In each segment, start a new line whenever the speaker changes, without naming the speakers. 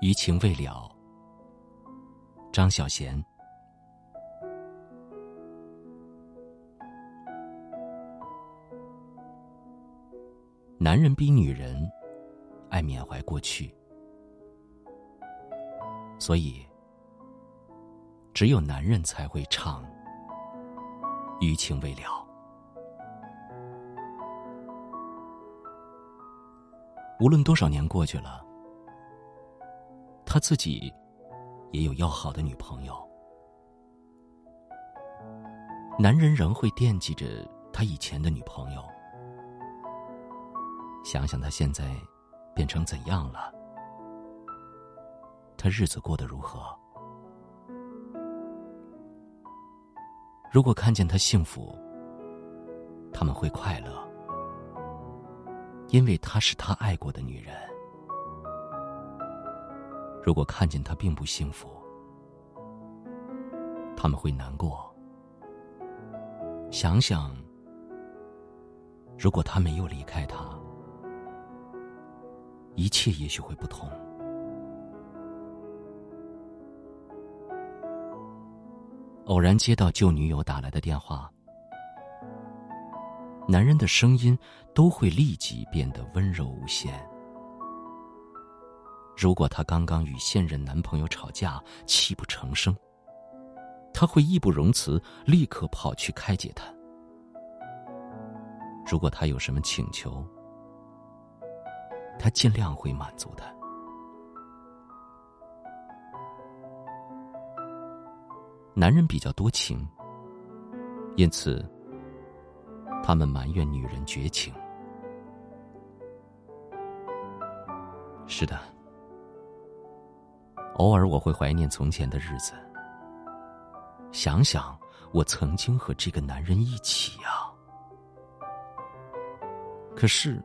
余情未了。张小娴。男人逼女人爱缅怀过去，所以只有男人才会唱“余情未了”。无论多少年过去了，他自己也有要好的女朋友，男人仍会惦记着他以前的女朋友。想想他现在变成怎样了？他日子过得如何？如果看见他幸福，他们会快乐，因为她是他爱过的女人；如果看见他并不幸福，他们会难过。想想，如果他没有离开他。一切也许会不同。偶然接到旧女友打来的电话，男人的声音都会立即变得温柔无限。如果她刚刚与现任男朋友吵架，泣不成声，他会义不容辞，立刻跑去开解他。如果他有什么请求，他尽量会满足他。男人比较多情，因此他们埋怨女人绝情。是的，偶尔我会怀念从前的日子，想想我曾经和这个男人一起啊。可是。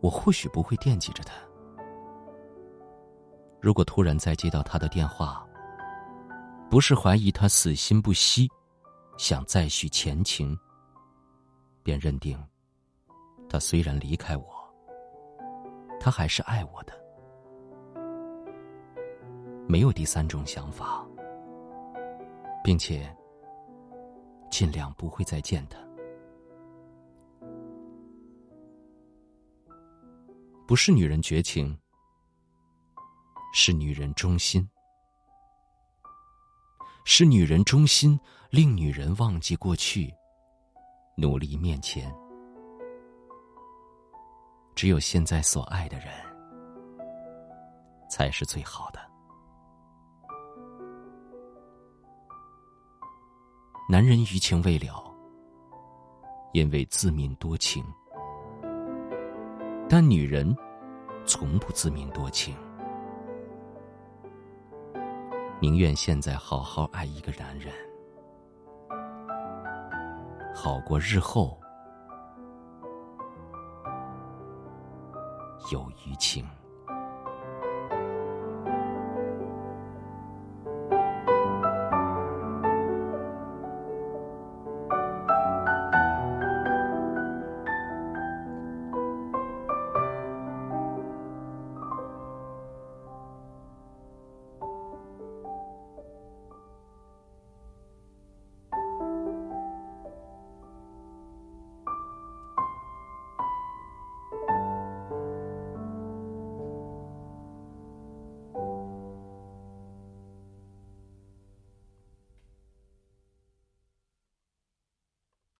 我或许不会惦记着他。如果突然再接到他的电话，不是怀疑他死心不息，想再续前情，便认定他虽然离开我，他还是爱我的，没有第三种想法，并且尽量不会再见他。不是女人绝情，是女人忠心，是女人忠心令女人忘记过去，努力面前。只有现在所爱的人，才是最好的。男人余情未了，因为自命多情。但女人从不自命多情，宁愿现在好好爱一个男人，好过日后有余情。